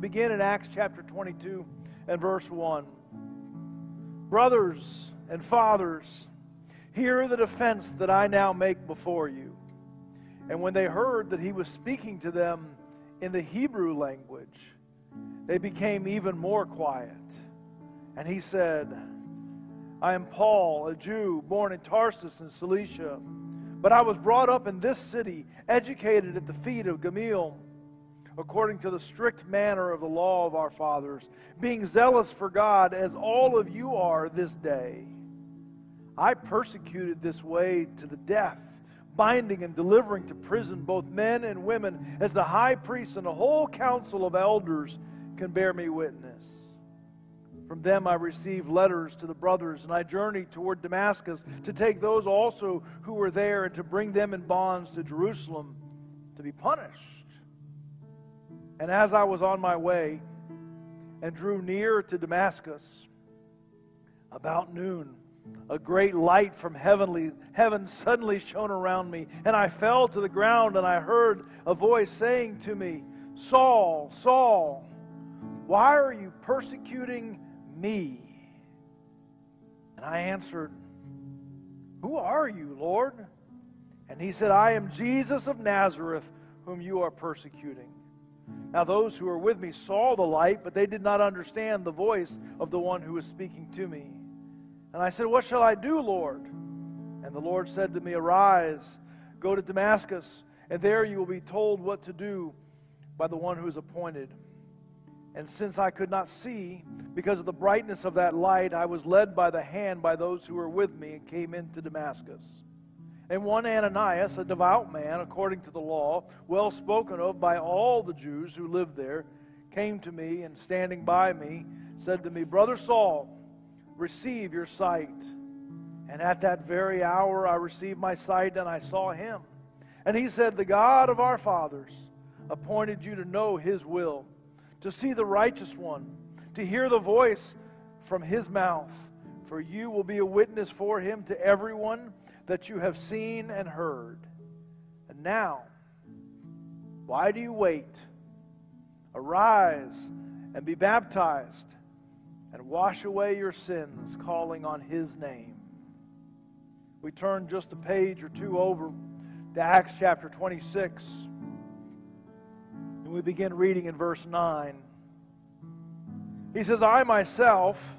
Begin in Acts chapter 22 and verse 1. Brothers and fathers, hear the defense that I now make before you. And when they heard that he was speaking to them in the Hebrew language, they became even more quiet. And he said, I am Paul, a Jew, born in Tarsus in Cilicia, but I was brought up in this city, educated at the feet of Gamaliel according to the strict manner of the law of our fathers, being zealous for God as all of you are this day. I persecuted this way to the death, binding and delivering to prison both men and women, as the high priest and the whole council of elders can bear me witness. From them I received letters to the brothers, and I journeyed toward Damascus to take those also who were there and to bring them in bonds to Jerusalem to be punished. And as I was on my way and drew near to Damascus, about noon, a great light from heavenly heaven suddenly shone around me, and I fell to the ground, and I heard a voice saying to me, Saul, Saul, why are you persecuting me? And I answered, Who are you, Lord? And he said, I am Jesus of Nazareth, whom you are persecuting. Now, those who were with me saw the light, but they did not understand the voice of the one who was speaking to me. And I said, What shall I do, Lord? And the Lord said to me, Arise, go to Damascus, and there you will be told what to do by the one who is appointed. And since I could not see, because of the brightness of that light, I was led by the hand by those who were with me and came into Damascus. And one Ananias, a devout man according to the law, well spoken of by all the Jews who lived there, came to me and standing by me said to me, Brother Saul, receive your sight. And at that very hour I received my sight and I saw him. And he said, The God of our fathers appointed you to know his will, to see the righteous one, to hear the voice from his mouth. For you will be a witness for him to everyone that you have seen and heard. And now, why do you wait? Arise and be baptized and wash away your sins, calling on his name. We turn just a page or two over to Acts chapter 26, and we begin reading in verse 9. He says, I myself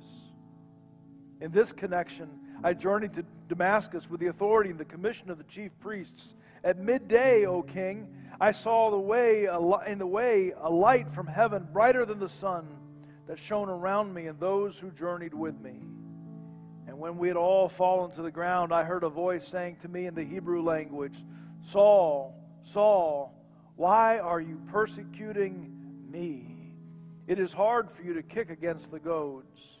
In this connection, I journeyed to Damascus with the authority and the commission of the chief priests. At midday, O king, I saw the way in the way a light from heaven brighter than the sun that shone around me and those who journeyed with me. And when we had all fallen to the ground, I heard a voice saying to me in the Hebrew language, Saul, Saul, why are you persecuting me? It is hard for you to kick against the goads.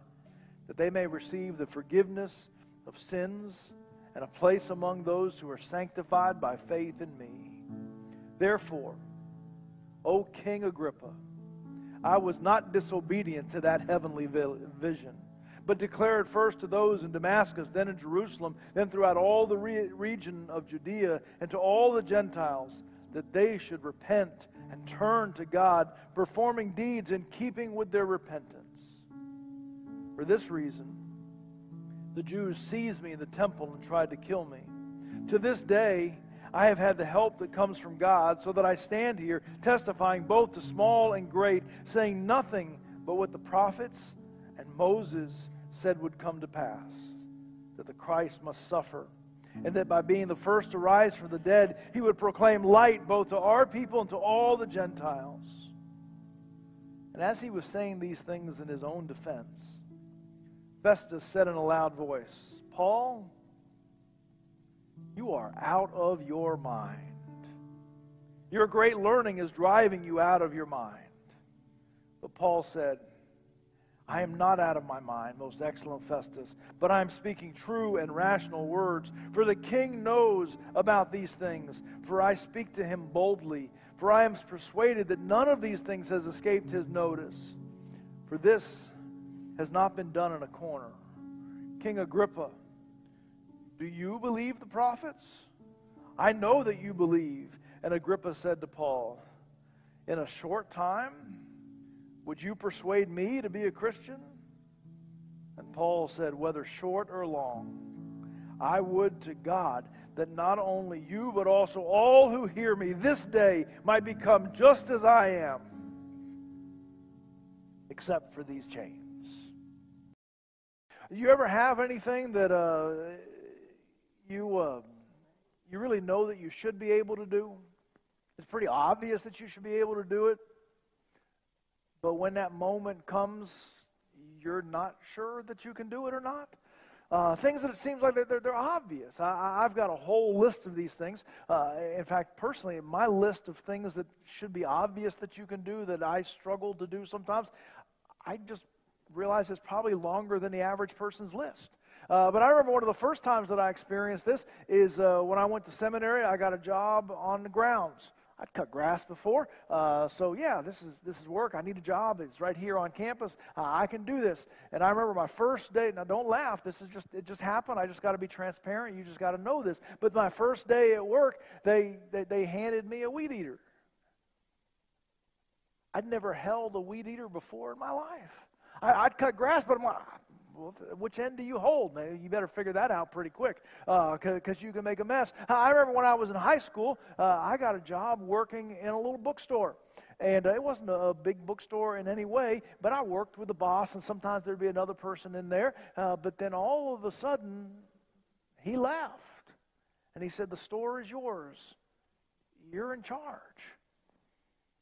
that they may receive the forgiveness of sins and a place among those who are sanctified by faith in me. Therefore, O King Agrippa, I was not disobedient to that heavenly vision, but declared first to those in Damascus, then in Jerusalem, then throughout all the re- region of Judea, and to all the Gentiles, that they should repent and turn to God, performing deeds in keeping with their repentance. For this reason, the Jews seized me in the temple and tried to kill me. To this day, I have had the help that comes from God, so that I stand here testifying both to small and great, saying nothing but what the prophets and Moses said would come to pass that the Christ must suffer, and that by being the first to rise from the dead, he would proclaim light both to our people and to all the Gentiles. And as he was saying these things in his own defense, Festus said in a loud voice, Paul, you are out of your mind. Your great learning is driving you out of your mind. But Paul said, I am not out of my mind, most excellent Festus, but I am speaking true and rational words. For the king knows about these things, for I speak to him boldly. For I am persuaded that none of these things has escaped his notice. For this has not been done in a corner. King Agrippa, do you believe the prophets? I know that you believe. And Agrippa said to Paul, In a short time, would you persuade me to be a Christian? And Paul said, Whether short or long, I would to God that not only you, but also all who hear me this day might become just as I am, except for these chains. Do you ever have anything that uh, you, uh, you really know that you should be able to do? It's pretty obvious that you should be able to do it. But when that moment comes, you're not sure that you can do it or not. Uh, things that it seems like they're, they're obvious. I, have got a whole list of these things. Uh, in fact, personally, my list of things that should be obvious that you can do that I struggle to do sometimes, I just realize it's probably longer than the average person's list. Uh, but I remember one of the first times that I experienced this is uh, when I went to seminary. I got a job on the grounds. I'd cut grass before, uh, so yeah, this is this is work. I need a job. It's right here on campus. Uh, I can do this. And I remember my first day. Now, don't laugh. This is just it just happened. I just got to be transparent. You just got to know this. But my first day at work, they, they they handed me a weed eater. I'd never held a weed eater before in my life. I, would cut grass, but I'm like, well, which end do you hold? Man, you better figure that out pretty quick because uh, you can make a mess. I remember when I was in high school, uh, I got a job working in a little bookstore. And uh, it wasn't a, big bookstore in any way, but I worked with the boss, and sometimes there'd be another person in there. Uh, but then all of a sudden, he left. And he said, The store is yours. You're in charge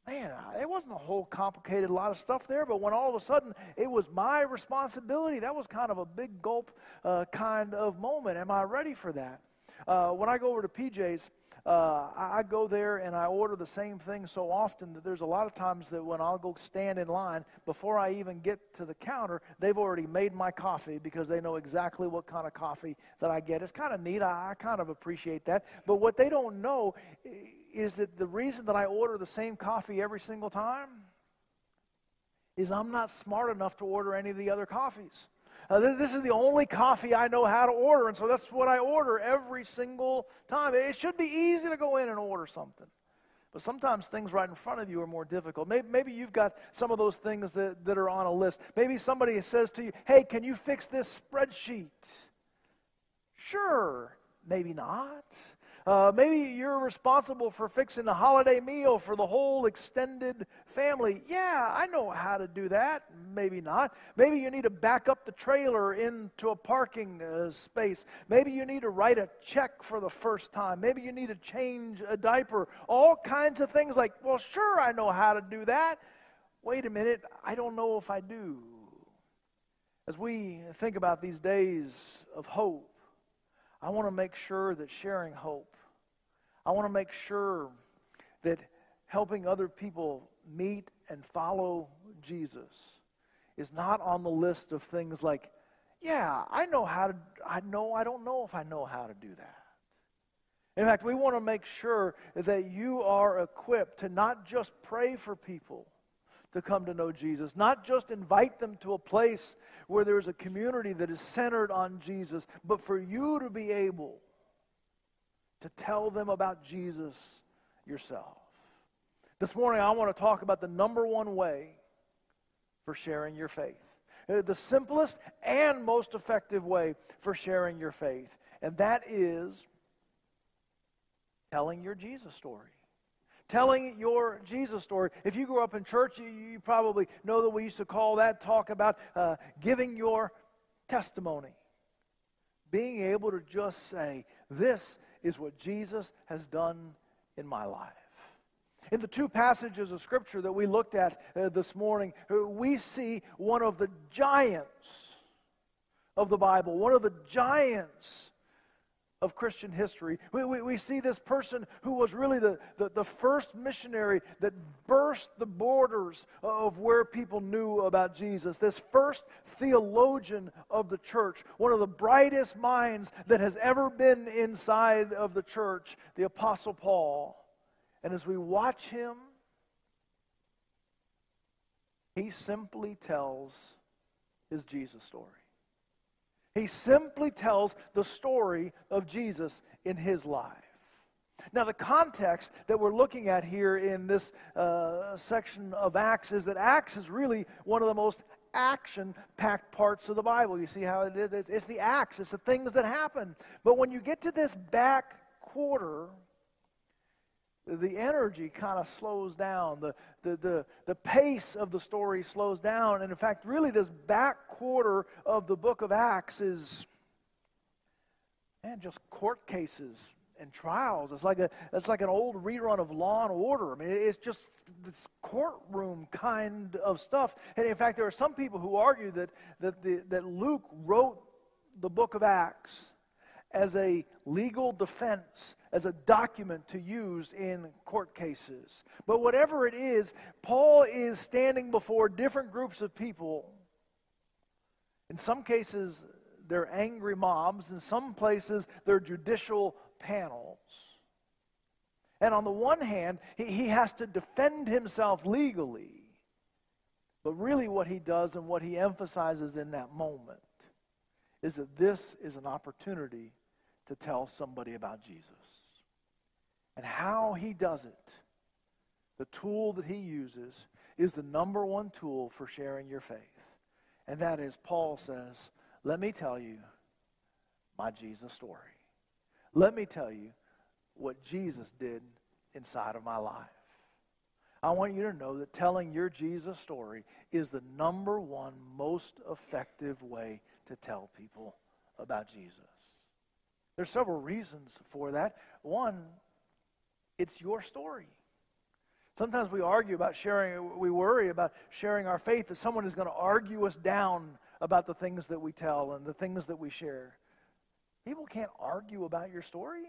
man, it wasn't a whole complicated lot of stuff there, but when all of a sudden it was my responsibility, that was kind of a big gulp uh, kind of moment. Am I ready for that? Uh, when I go over to PJ's, uh, I, go there and I order the same thing so often that there's a lot of times that when I'll go stand in line, before I even get to the counter, they've already made my coffee because they know exactly what kind of coffee that I get. It's kind of neat. I, I kind of appreciate that. But what they don't know is that the reason that I order the same coffee every single time is I'm not smart enough to order any of the other coffees. Uh, this is the only coffee I know how to order, and so that's what I order every single time. It should be easy to go in and order something. But sometimes things right in front of you are more difficult. Maybe, maybe, you've got some of those things that, that are on a list. Maybe somebody says to you, hey, can you fix this spreadsheet? Sure, maybe not. Uh, maybe you're responsible for fixing a holiday meal for the whole extended family. Yeah, I know how to do that. Maybe not. Maybe you need to back up the trailer into a parking uh, space. Maybe you need to write a check for the first time. Maybe you need to change a diaper. All kinds of things like, well, sure, I know how to do that. Wait a minute, I don't know if I do. As we think about these days of hope, I want to make sure that sharing hope I want to make sure that helping other people meet and follow Jesus is not on the list of things like, yeah, I know how to, I know, I don't know if I know how to do that. In fact, we want to make sure that you are equipped to not just pray for people to come to know Jesus, not just invite them to a place where there's a community that is centered on Jesus, but for you to be able to tell them about Jesus yourself. This morning, I want to talk about the number one way for sharing your faith. Uh, the simplest and most effective way for sharing your faith, and that is telling your Jesus story. Telling your Jesus story. If you grew up in church, you, you probably know that we used to call that talk about uh, giving your testimony. Being able to just say, This is what Jesus has done in my life. In the two passages of Scripture that we looked at uh, this morning, uh, we see one of the giants of the Bible, one of the giants of Christian history. We, we, we, see this person who was really the, the, the, first missionary that burst the borders of where people knew about Jesus. This first theologian of the church, one of the brightest minds that has ever been inside of the church, the Apostle Paul. And as we watch him, he simply tells his Jesus story. He simply tells the story of Jesus in his life. Now, the context that we're looking at here in this uh, section of Acts is that Acts is really one of the most action packed parts of the Bible. You see how it is? It's, it's the acts, it's the things that happen. But when you get to this back quarter, the energy kind of slows down. The, the, the, the pace of the story slows down. And in fact, really, this back quarter of the book of Acts is, man, just court cases and trials. It's like, a, it's like an old rerun of Law and Order. I mean, it's just this courtroom kind of stuff. And in fact, there are some people who argue that, that, the, that Luke wrote the book of Acts as a legal defense, as a document to use in court cases. But whatever it is, Paul is standing before different groups of people. In some cases, they're angry mobs, in some places, they're judicial panels. And on the one hand, he, he has to defend himself legally. But really, what he does and what he emphasizes in that moment is that this is an opportunity to tell somebody about Jesus. And how he does it, the tool that he uses, is the number one tool for sharing your faith. And that is, Paul says, Let me tell you my Jesus story. Let me tell you what Jesus did inside of my life. I want you to know that telling your Jesus story is the number one most effective way to tell people about Jesus. There's several reasons for that. One, it's your story. Sometimes we argue about sharing, we worry about sharing our faith that someone is going to argue us down about the things that we tell and the things that we share. People can't argue about your story.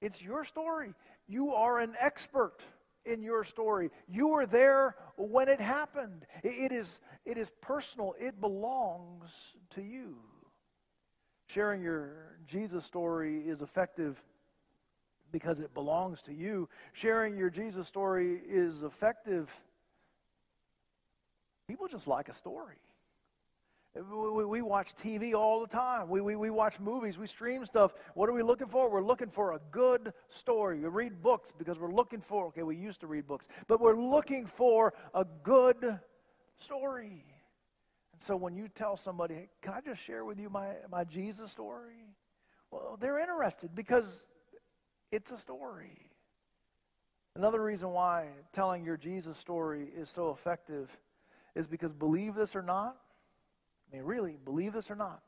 It's your story. You are an expert in your story. You were there when it happened. It is, it is personal, it belongs to you. Sharing your Jesus story is effective because it belongs to you. Sharing your Jesus story is effective. People just like a story. We, we, watch TV all the time. We, we, we watch movies. We stream stuff. What are we looking for? We're looking for a good story. We read books because we're looking for, okay, we used to read books, but we're looking for a good story. And so when you tell somebody, can I just share with you my, my Jesus story? Well, they're interested because it's a story. Another reason why telling your Jesus story is so effective is because believe this or not, I mean, really, believe this or not,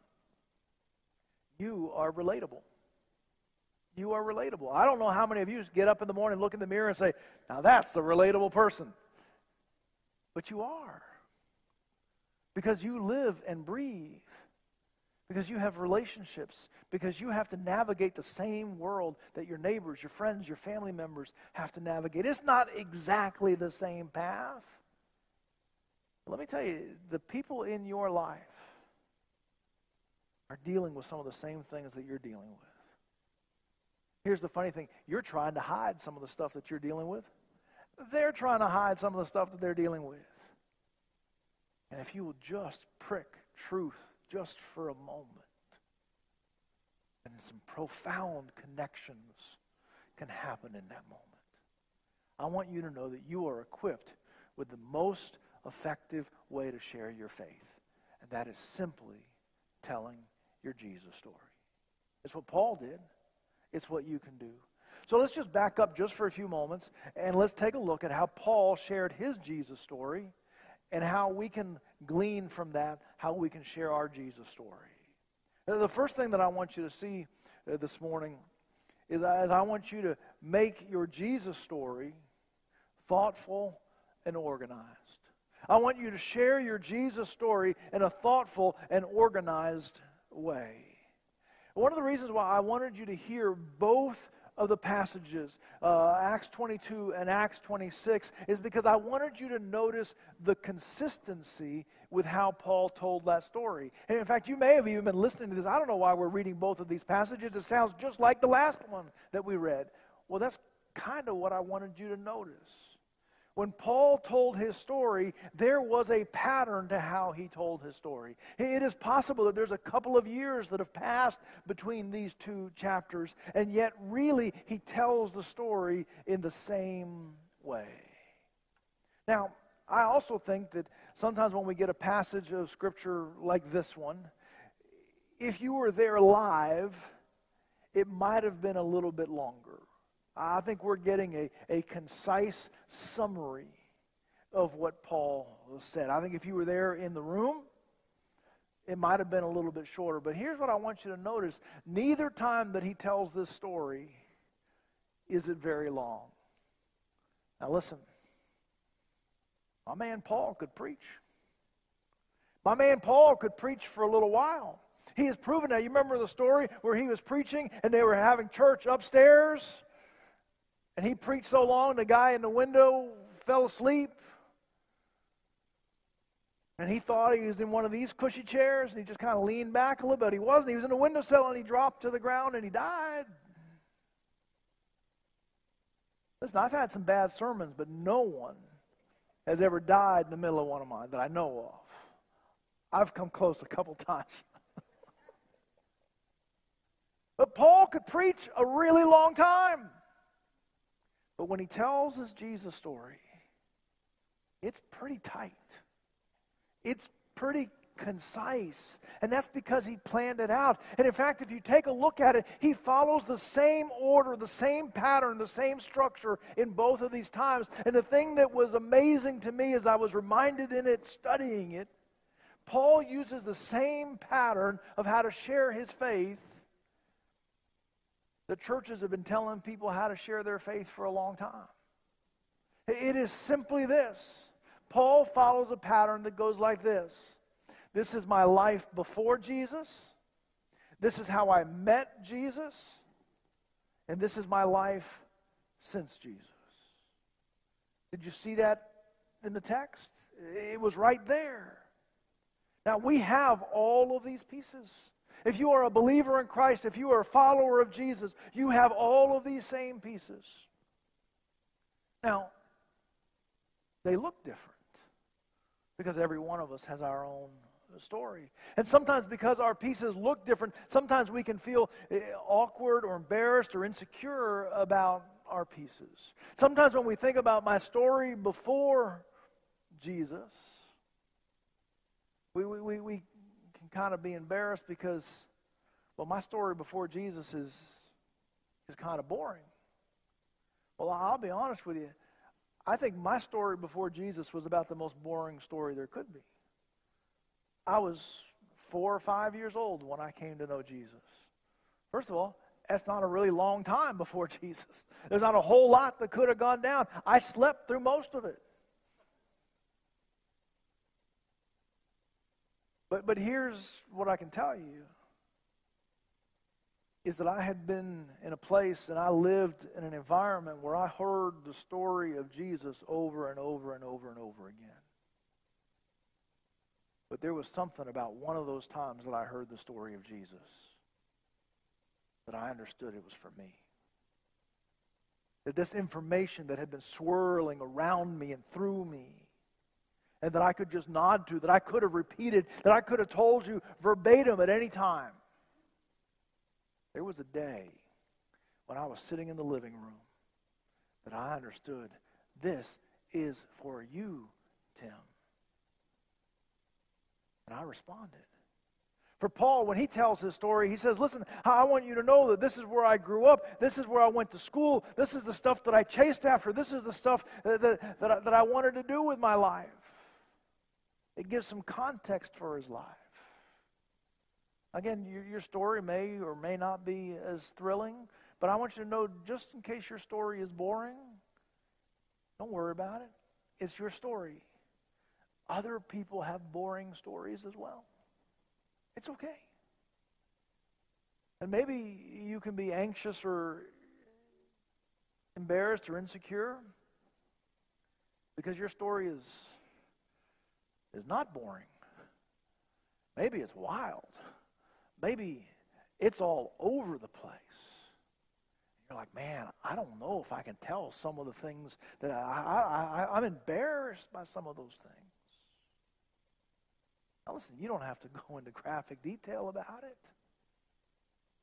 you are relatable. You are relatable. I don't know how many of you get up in the morning, look in the mirror, and say, now that's a relatable person. But you are because you live and breathe, because you have relationships, because you have to navigate the same world that your neighbors, your friends, your family members have to navigate. It's not exactly the same path. But let me tell you, the people in your life are dealing with some of the same things that you're dealing with. Here's the funny thing you're trying to hide some of the stuff that you're dealing with. They're trying to hide some of the stuff that they're dealing with. And if you will just prick truth just for a moment, and some profound connections can happen in that moment. I want you to know that you are equipped with the most effective way to share your faith, and that is simply telling your Jesus story. It's what Paul did, it's what you can do. So let's just back up just for a few moments and let's take a look at how Paul shared his Jesus story and how we can glean from that, how we can share our Jesus story. The first thing that I want you to see uh, this morning is I want you to make your Jesus story thoughtful and organized. I want you to share your Jesus story in a thoughtful and organized way. One of the reasons why I wanted you to hear both of the passages, uh, Acts 22 and Acts 26, is because I wanted you to notice the consistency with how Paul told that story. And in fact, you may have even been listening to this. I don't know why we're reading both of these passages. It sounds just like the last one that we read. Well, that's kind of what I wanted you to notice when Paul told his story, there was a pattern to how he told his story. It is possible that there's a couple of years that have passed between these two chapters, and yet, really, he tells the story in the same way. Now, I also think that sometimes when we get a passage of Scripture like this one, if you were there live, it might have been a little bit longer. I think we're getting a, a concise summary of what Paul said. I think if you were there in the room, it might have been a little bit shorter. But here's what I want you to notice neither time that he tells this story is it very long. Now, listen, my man Paul could preach. My man Paul could preach for a little while. He has proven that. You remember the story where he was preaching and they were having church upstairs? And he preached so long, the guy in the window fell asleep. And he thought he was in one of these cushy chairs, and he just kind of leaned back a little bit. He wasn't. He was in a windowsill, and he dropped to the ground, and he died. Listen, I've had some bad sermons, but no one has ever died in the middle of one of mine that I know of. I've come close a couple times. but Paul could preach a really long time. But when he tells his Jesus story, it's pretty tight. It's pretty concise. And that's because he planned it out. And in fact, if you take a look at it, he follows the same order, the same pattern, the same structure in both of these times. And the thing that was amazing to me as I was reminded in it, studying it, Paul uses the same pattern of how to share his faith the churches have been telling people how to share their faith for a long time. It is simply this Paul follows a pattern that goes like this This is my life before Jesus, this is how I met Jesus, and this is my life since Jesus. Did you see that in the text? It was right there. Now, we have all of these pieces. If you are a believer in Christ, if you are a follower of Jesus, you have all of these same pieces. Now, they look different because every one of us has our own story. And sometimes, because our pieces look different, sometimes we can feel eh, awkward or embarrassed or insecure about our pieces. Sometimes, when we think about my story before Jesus, we, we, we, we can kind of be embarrassed because, well, my story before Jesus is, is kind of boring. Well, I'll be honest with you. I think my story before Jesus was about the most boring story there could be. I was four or five years old when I came to know Jesus. First of all, that's not a really long time before Jesus. There's not a whole lot that could have gone down. I slept through most of it. But, but here's what I can tell you is that I had been in a place and I lived in an environment where I heard the story of Jesus over and over and over and over again. But there was something about one of those times that I heard the story of Jesus that I understood it was for me. That this information that had been swirling around me and through me and that I could just nod to, that I could have repeated, that I could have told you verbatim at any time. There was a day when I was sitting in the living room that I understood this is for you, Tim. And I responded. For Paul, when he tells his story, he says, Listen, I want you to know that this is where I grew up. This is where I went to school. This is the stuff that I chased after. This is the stuff that, that, that, I, that I wanted to do with my life. It gives some context for his life. Again, your, your story may or may not be as thrilling, but I want you to know just in case your story is boring, don't worry about it. It's your story. Other people have boring stories as well. It's okay. And maybe you can be anxious or embarrassed or insecure because your story is, is not boring. Maybe it's wild. Maybe it's all over the place. You're like, man, I don't know if I can tell some of the things that I, I, I, I'm embarrassed by some of those things. Now, listen, you don't have to go into graphic detail about it.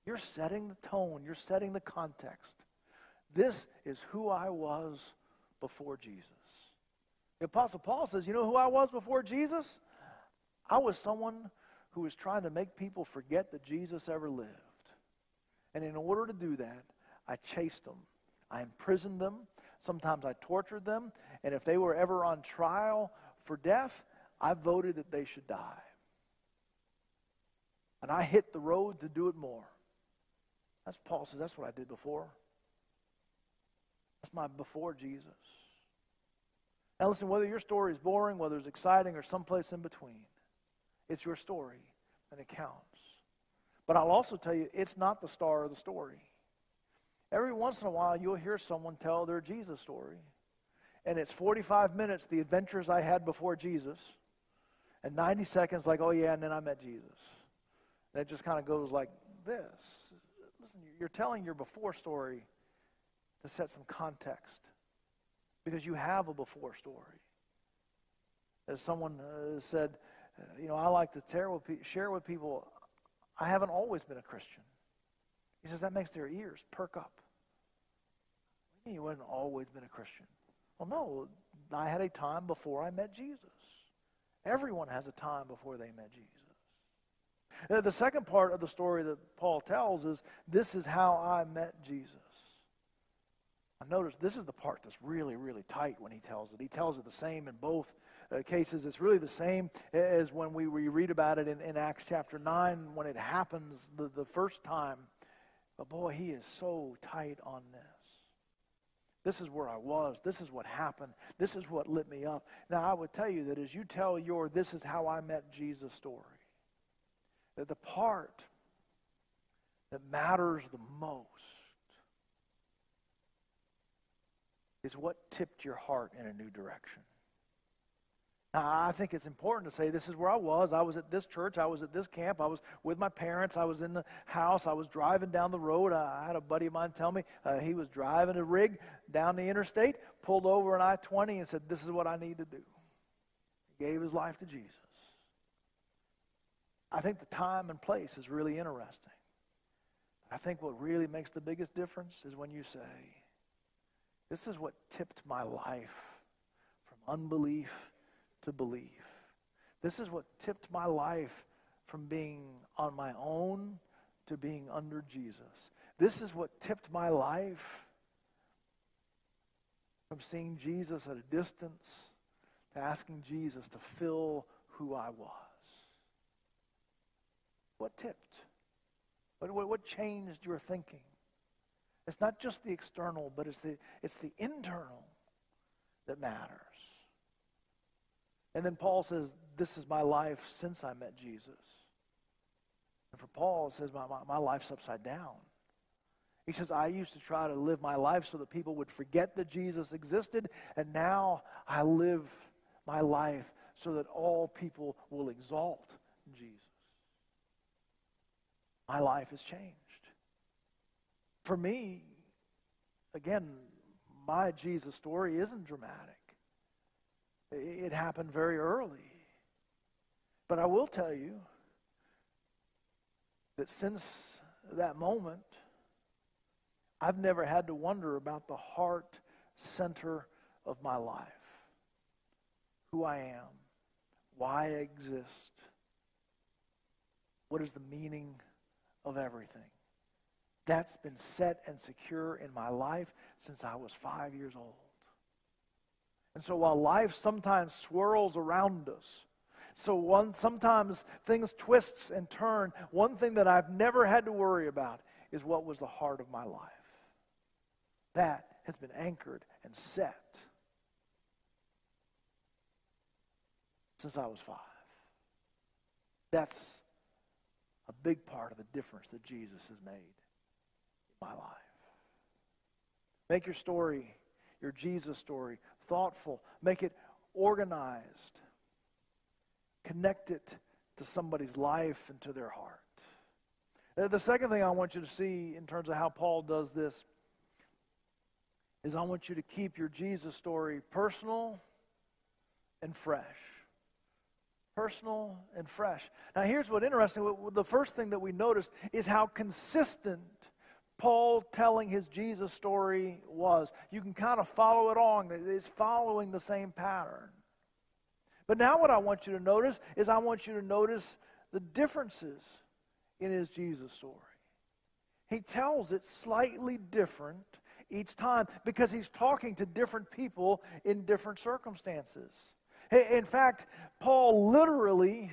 You're setting the tone, you're setting the context. This is who I was before Jesus. The Apostle Paul says, You know who I was before Jesus? I was someone who was trying to make people forget that Jesus ever lived. And in order to do that, I chased them. I imprisoned them. Sometimes I tortured them. And if they were ever on trial for death, I voted that they should die. And I hit the road to do it more. That's Paul says, that's what I did before. That's my before Jesus. Now, listen, whether your story is boring, whether it's exciting, or someplace in between, it's your story and it counts. But I'll also tell you, it's not the star of the story. Every once in a while, you'll hear someone tell their Jesus story. And it's 45 minutes, the adventures I had before Jesus, and 90 seconds, like, oh yeah, and then I met Jesus. And it just kind of goes like this. Listen, you're telling your before story to set some context because you have a before story. As someone uh, said, uh, you know, I like to share with people, I haven't always been a Christian. He says that makes their ears perk up. You haven't always been a Christian. Well, no, I had a time before I met Jesus. Everyone has a time before they met Jesus. Uh, the second part of the story that Paul tells is this is how I met Jesus. Notice this is the part that's really, really tight when he tells it. He tells it the same in both uh, cases. It's really the same as when we, we read about it in, in Acts chapter 9 when it happens the, the first time. But boy, he is so tight on this. This is where I was. This is what happened. This is what lit me up. Now, I would tell you that as you tell your this is how I met Jesus story, that the part that matters the most is what tipped your heart in a new direction. I think it's important to say this is where I was. I was at this church. I was at this camp. I was with my parents. I was in the house. I was driving down the road. I had a buddy of mine tell me uh, he was driving a rig down the interstate, pulled over an I 20 and said, This is what I need to do. He gave his life to Jesus. I think the time and place is really interesting. I think what really makes the biggest difference is when you say, This is what tipped my life from unbelief to belief. This is what tipped my life from being on my own to being under Jesus. This is what tipped my life from seeing Jesus at a distance to asking Jesus to fill who I was. What tipped? What, what, what changed your thinking? It's not just the external, but it's the, it's the internal that matters. And then Paul says, This is my life since I met Jesus. And for Paul, it says, My, my, my life's upside down. He says, I used to try to live my life so that people would forget that Jesus existed, and now I live my life so that all people will exalt Jesus. My life has changed. For me, again, my Jesus story isn't dramatic. It happened very early. But I will tell you that since that moment, I've never had to wonder about the heart center of my life who I am, why I exist. What is the meaning of everything? That's been set and secure in my life since I was five years old. And so while life sometimes swirls around us, so one sometimes things twists and turn, one thing that I've never had to worry about is what was the heart of my life. That has been anchored and set since I was five. That's a big part of the difference that Jesus has made my life. Make your story, your Jesus story, thoughtful. Make it organized. Connect it to somebody's life and to their heart. The second thing I want you to see in terms of how Paul does this is I want you to keep your Jesus story personal and fresh. Personal and fresh. Now, here's what interesting. The first thing that we noticed is how consistent Paul telling his Jesus story was. You can kind of follow it on, it's following the same pattern. But now, what I want you to notice is I want you to notice the differences in his Jesus story. He tells it slightly different each time because he's talking to different people in different circumstances. In fact, Paul literally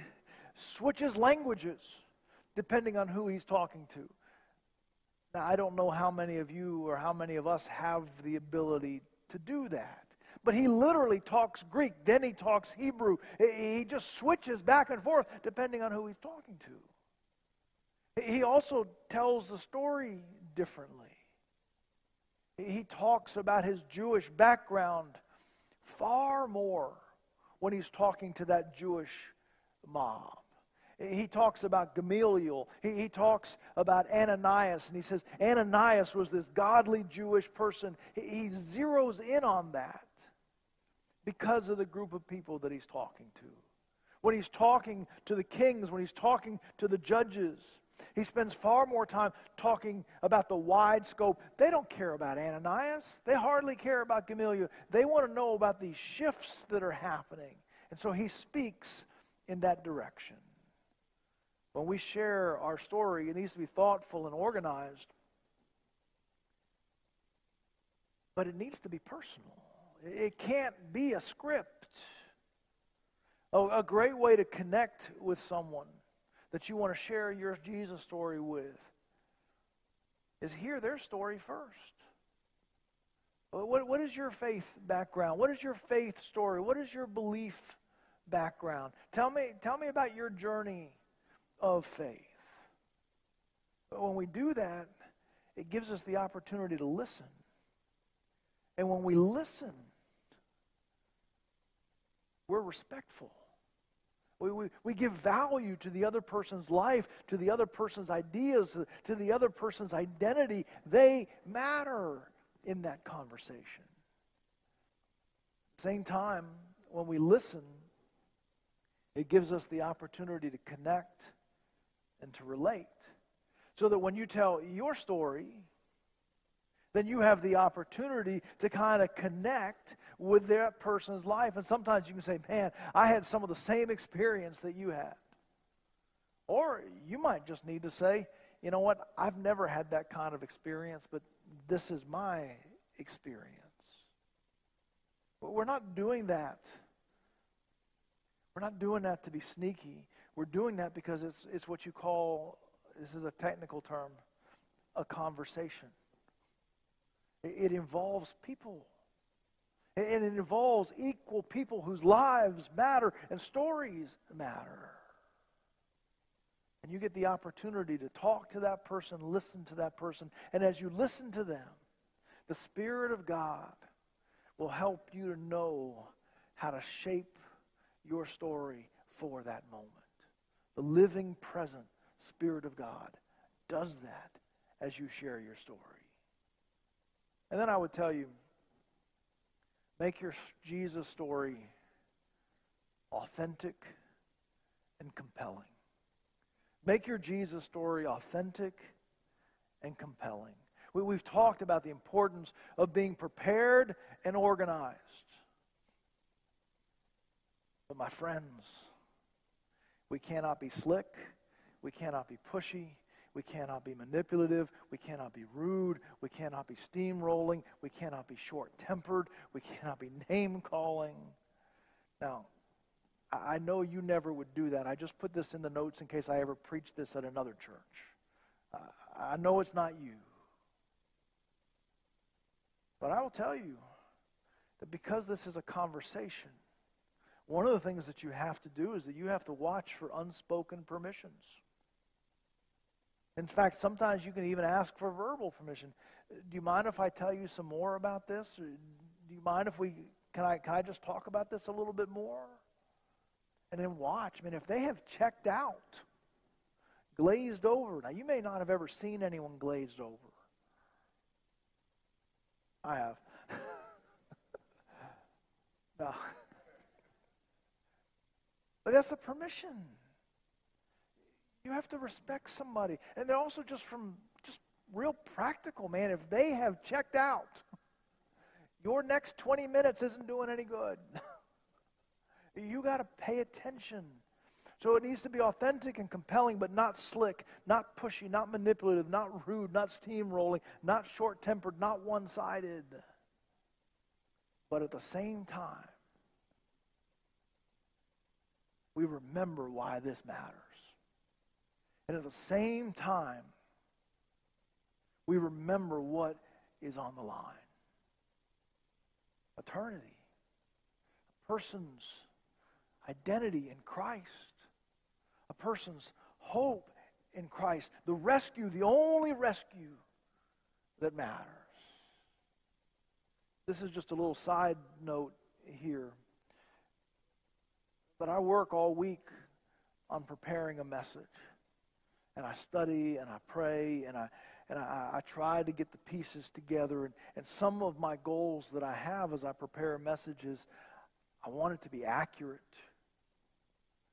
switches languages depending on who he's talking to. Now, I don't know how many of you or how many of us have the ability to do that. But he literally talks Greek, then he talks Hebrew. He just switches back and forth depending on who he's talking to. He also tells the story differently. He talks about his Jewish background far more when he's talking to that Jewish mob. He talks about Gamaliel. He, he, talks about Ananias, and he says Ananias was this godly Jewish person. He, he zeroes in on that because of the group of people that he's talking to. When he's talking to the kings, when he's talking to the judges, he spends far more time talking about the wide scope. They don't care about Ananias. They hardly care about Gamaliel. They want to know about these shifts that are happening. And so he speaks in that direction. When we share our story, it needs to be thoughtful and organized, but it needs to be personal. It can't be a script. A great way to connect with someone that you want to share your Jesus story with is hear their story first. What, what is your faith background? What is your faith story? What is your belief background? Tell me, tell me about your journey of faith. But when we do that, it gives us the opportunity to listen. And when we listen, we're respectful. We, we, we give value to the other person's life, to the other person's ideas, to the other person's identity. They matter in that conversation. Same time, when we listen, it gives us the opportunity to connect and to relate. So that when you tell your story, then you have the opportunity to kind of connect with that person's life. And sometimes you can say, Man, I had some of the same experience that you had. Or you might just need to say, You know what? I've never had that kind of experience, but this is my experience. But we're not doing that. We're not doing that to be sneaky. We're doing that because it's, it's what you call, this is a technical term, a conversation. It involves people. And it involves equal people whose lives matter and stories matter. And you get the opportunity to talk to that person, listen to that person. And as you listen to them, the Spirit of God will help you to know how to shape your story for that moment. The living, present Spirit of God does that as you share your story. And then I would tell you make your Jesus story authentic and compelling. Make your Jesus story authentic and compelling. We, have talked about the importance of being prepared and organized. But, my friends, we cannot be slick. We cannot be pushy. We cannot be manipulative. We cannot be rude. We cannot be steamrolling. We cannot be short tempered. We cannot be name calling. Now, I know you never would do that. I just put this in the notes in case I ever preach this at another church. I know it's not you. But I will tell you that because this is a conversation, one of the things that you have to do is that you have to watch for unspoken permissions. In fact, sometimes you can even ask for verbal permission. Uh, do you mind if I tell you some more about this? Or do you mind if we can I can I just talk about this a little bit more? And then watch. I mean, if they have checked out, glazed over. Now, you may not have ever seen anyone glazed over. I have. no. But that's a permission. You have to respect somebody. And they're also just from just real practical, man. If they have checked out, your next 20 minutes isn't doing any good. you got to pay attention. So it needs to be authentic and compelling, but not slick, not pushy, not manipulative, not rude, not steamrolling, not short tempered, not one sided. But at the same time, we remember why this matters. And at the same time, we remember what is on the line eternity, a person's identity in Christ, a person's hope in Christ, the rescue, the only rescue that matters. This is just a little side note here. But I work all week on preparing a message and I study and I pray and I and I, I try to get the pieces together. And, and some of my goals that I have as I prepare messages, I want it to be accurate.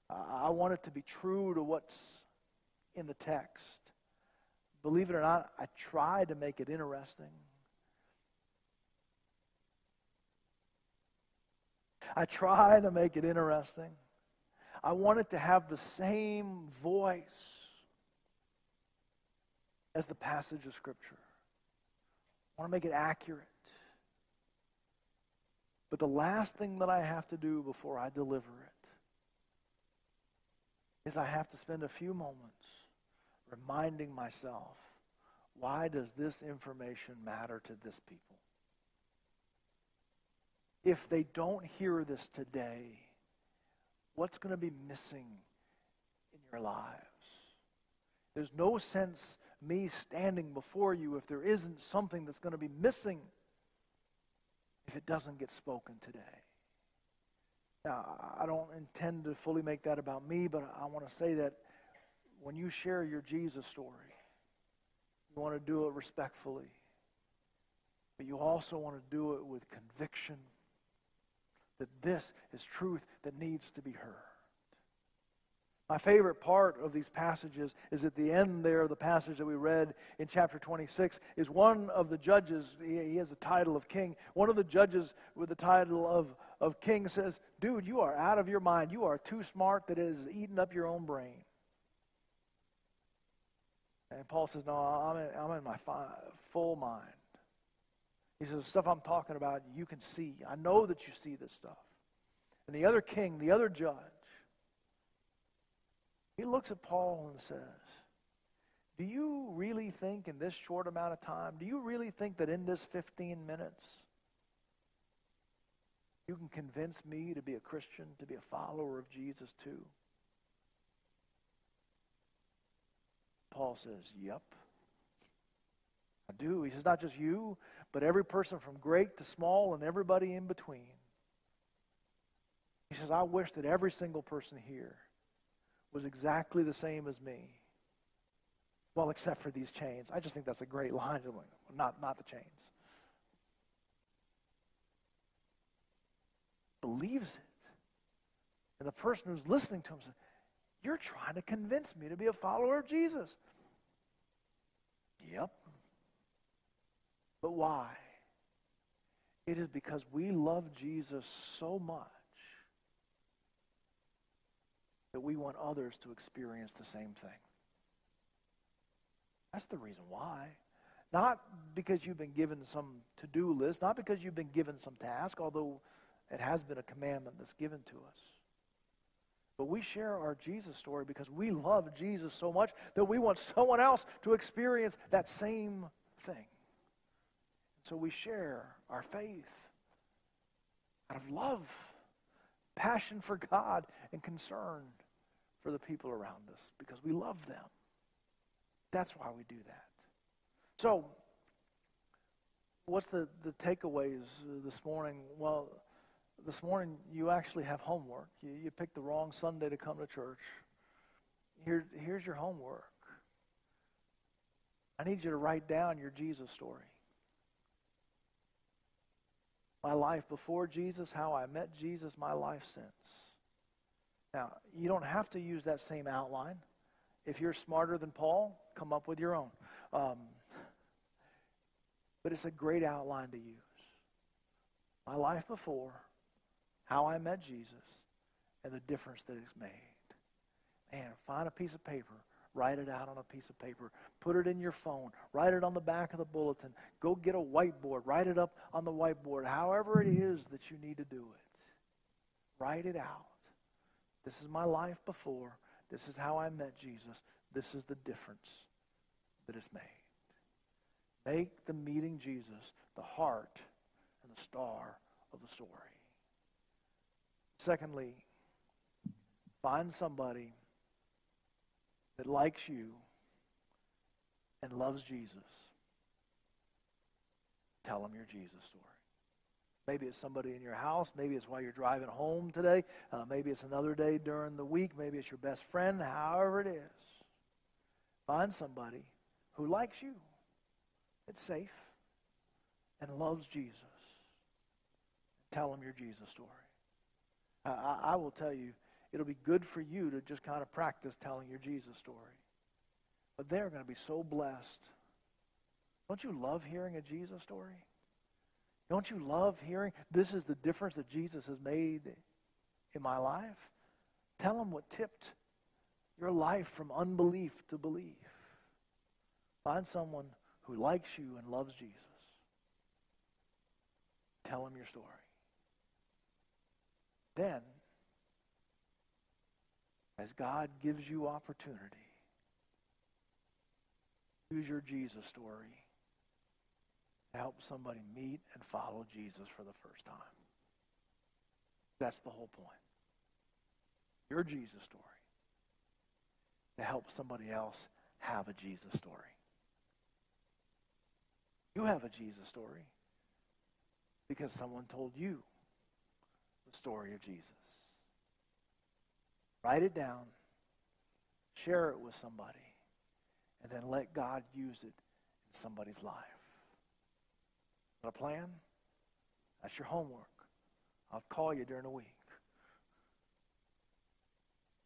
I want it to be true to what's in the text. Believe it or not, I try to make it interesting. I try to make it interesting. I want it to have the same voice as the passage of Scripture. I want to make it accurate. But the last thing that I have to do before I deliver it is I have to spend a few moments reminding myself why does this information matter to this people? If they don't hear this today, what's going to be missing in your lives? There's no sense me standing before you if there isn't something that's going to be missing if it doesn't get spoken today. Now, I don't intend to fully make that about me, but I want to say that when you share your Jesus story, you want to do it respectfully, but you also want to do it with conviction that this is truth that needs to be heard. My favorite part of these passages is at the end there, the passage that we read in chapter 26, is one of the judges, he, has the title of king. One of the judges with the title of, of king says, Dude, you are out of your mind. You are too smart that it is eating up your own brain. And Paul says, No, I'm in, I'm in my fi- full mind. He says, The stuff I'm talking about, you can see. I know that you see this stuff. And the other king, the other judge, he looks at Paul and says, Do you really think in this short amount of time, do you really think that in this 15 minutes, you can convince me to be a Christian, to be a follower of Jesus too? Paul says, Yep. Do. He says, Not just you, but every person from great to small and everybody in between. He says, I wish that every single person here was exactly the same as me. Well, except for these chains. I just think that's a great line. Not, not the chains. Believes it. And the person who's listening to him says, You're trying to convince me to be a follower of Jesus. Yep. But why? It is because we love Jesus so much that we want others to experience the same thing. That's the reason why. Not because you've been given some to do list, not because you've been given some task, although it has been a commandment that's given to us. But we share our Jesus story because we love Jesus so much that we want someone else to experience that same thing. So we share our faith out of love, passion for God, and concern for the people around us because we love them. That's why we do that. So, what's the, the takeaways this morning? Well, this morning you actually have homework. You, you picked the wrong Sunday to come to church. Here, here's your homework. I need you to write down your Jesus story. My life before Jesus, how I met Jesus, my life since. Now, you don't have to use that same outline. If you're smarter than Paul, come up with your own. Um, but it's a great outline to use. My life before, how I met Jesus, and the difference that it's made. Man, find a piece of paper, write it out on a piece of paper, put it in your phone, write it on the back of the bulletin, go get a whiteboard, write it up on the whiteboard, however it is that you need to do it. Write it out. This is my life before. This is how I met Jesus. This is the difference that is made. Make the meeting Jesus the heart and the star of the story. Secondly, find somebody that likes you and loves Jesus. Tell them your Jesus story. Maybe it's somebody in your house. Maybe it's while you're driving home today. Uh, maybe it's another day during the week. Maybe it's your best friend. However it is, find somebody who likes you. It's safe and loves Jesus. Tell them your Jesus story. I, I will tell you, it'll be good for you to just kind of practice telling your Jesus story. But they're going to be so blessed. Don't you love hearing a Jesus story? Don't you love hearing this is the difference that Jesus has made in my life? Tell them what tipped your life from unbelief to belief. Find someone who likes you and loves Jesus. Tell them your story. Then, as God gives you opportunity, use your Jesus story to help somebody meet and follow Jesus for the first time. That's the whole point. Your Jesus story to help somebody else have a Jesus story. You have a Jesus story because someone told you the story of Jesus. Write it down, share it with somebody, and then let God use it in somebody's life. Got a plan? That's your homework. I'll call you during the week.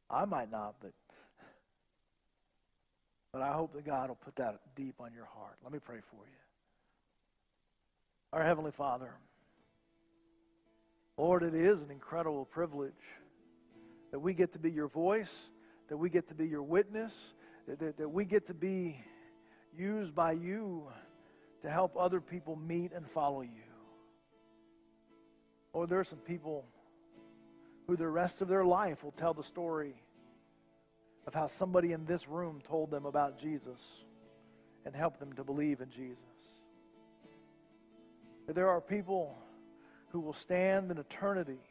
I might not, but but I hope that God will put that deep on your heart. Let me pray for you. Our Heavenly Father, Lord, it is an incredible privilege that we get to be your voice, that we get to be your witness, that, that, that we get to be used by you to help other people meet and follow you. Lord, there are some people who the rest of their life will tell the story of how somebody in this room told them about Jesus and helped them to believe in Jesus. That there are people who will stand in eternity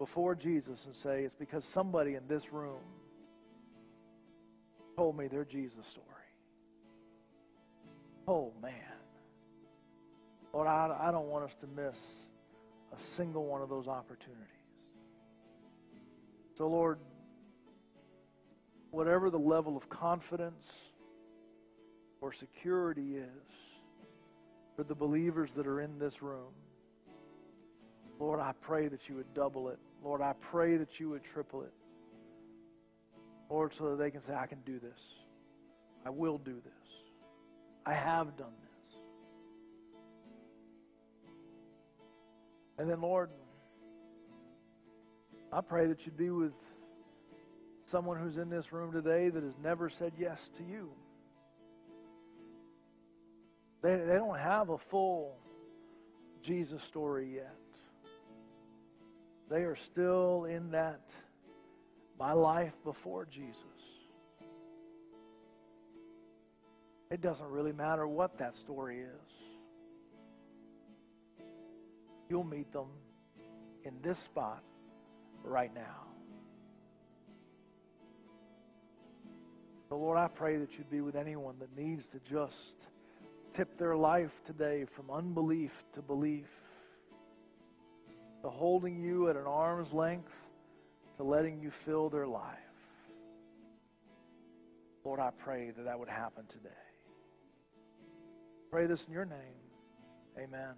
before Jesus and say, It's because somebody in this room told me their Jesus story. Oh, man. Lord, I, I don't want us to miss a single one of those opportunities. So, Lord, whatever the level of confidence or security is for the believers that are in this room, Lord, I pray that you would double it. Lord, I pray that you would triple it. Lord, so that they can say, I can do this. I will do this. I have done this. And then, Lord, I pray that you'd be with someone who's in this room today that has never said yes to you. They, they don't have a full Jesus story yet. They are still in that my life before Jesus. It doesn't really matter what that story is. You'll meet them in this spot right now. So, Lord, I pray that you'd be with anyone that needs to just tip their life today from unbelief to belief, to holding you at an arm's length, to letting you fill their life. Lord, I pray that that would happen today. Pray this in your name. Amen.